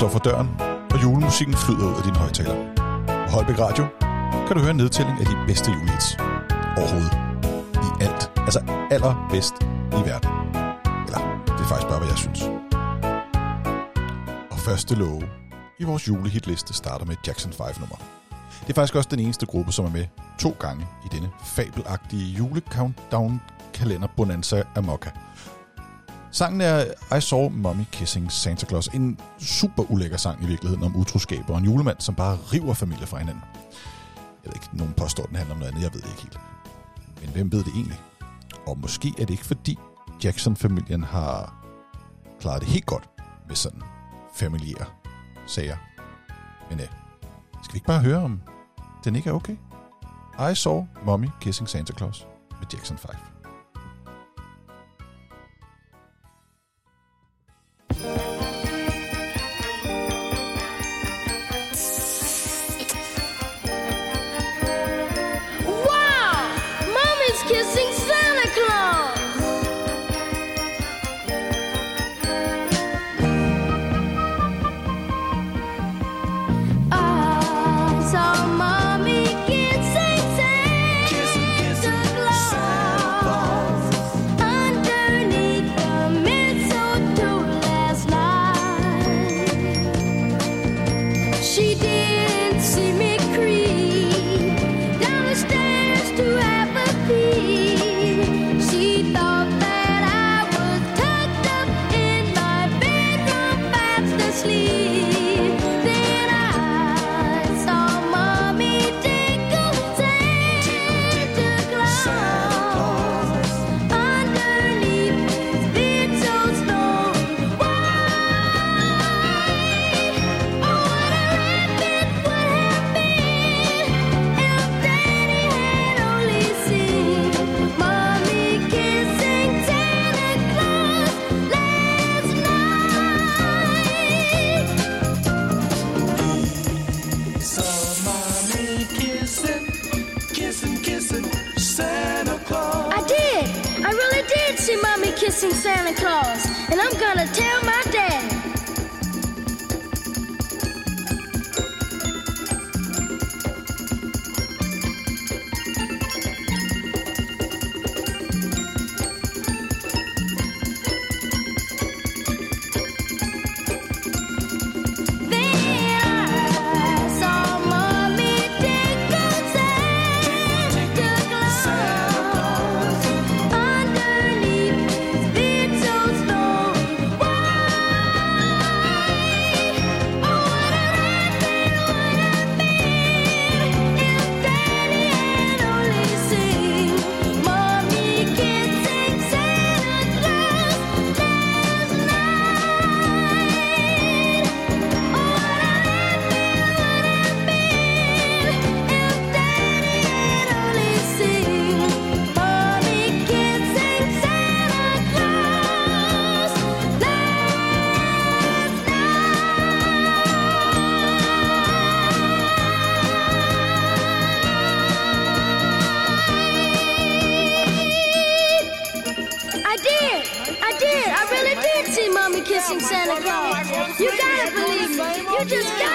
står for døren, og julemusikken flyder ud af din højtaler. På Holbæk Radio kan du høre en nedtælling af de bedste julehits overhovedet. I alt. Altså allerbedst i verden. Eller, det er faktisk bare, hvad jeg synes. Og første love i vores julehitliste starter med Jackson 5-nummer. Det er faktisk også den eneste gruppe, som er med to gange i denne fabelagtige jule-countdown-kalender Bonanza Amokka. Sangen er I Saw Mommy Kissing Santa Claus. En super ulækker sang i virkeligheden om utroskab og en julemand, som bare river familier fra hinanden. Jeg ved ikke, nogen påstår, den handler om noget andet. Jeg ved det ikke helt. Men hvem ved det egentlig? Og måske er det ikke fordi Jackson-familien har klaret det helt godt med sådan familiære sager. Men øh, skal vi ikke bare høre, om den ikke er okay? I Saw Mommy Kissing Santa Claus med Jackson 5. she did. Mommy kissing Santa Claus, and I'm gonna tell my Kissing Santa Claus. You gotta believe me. You just gotta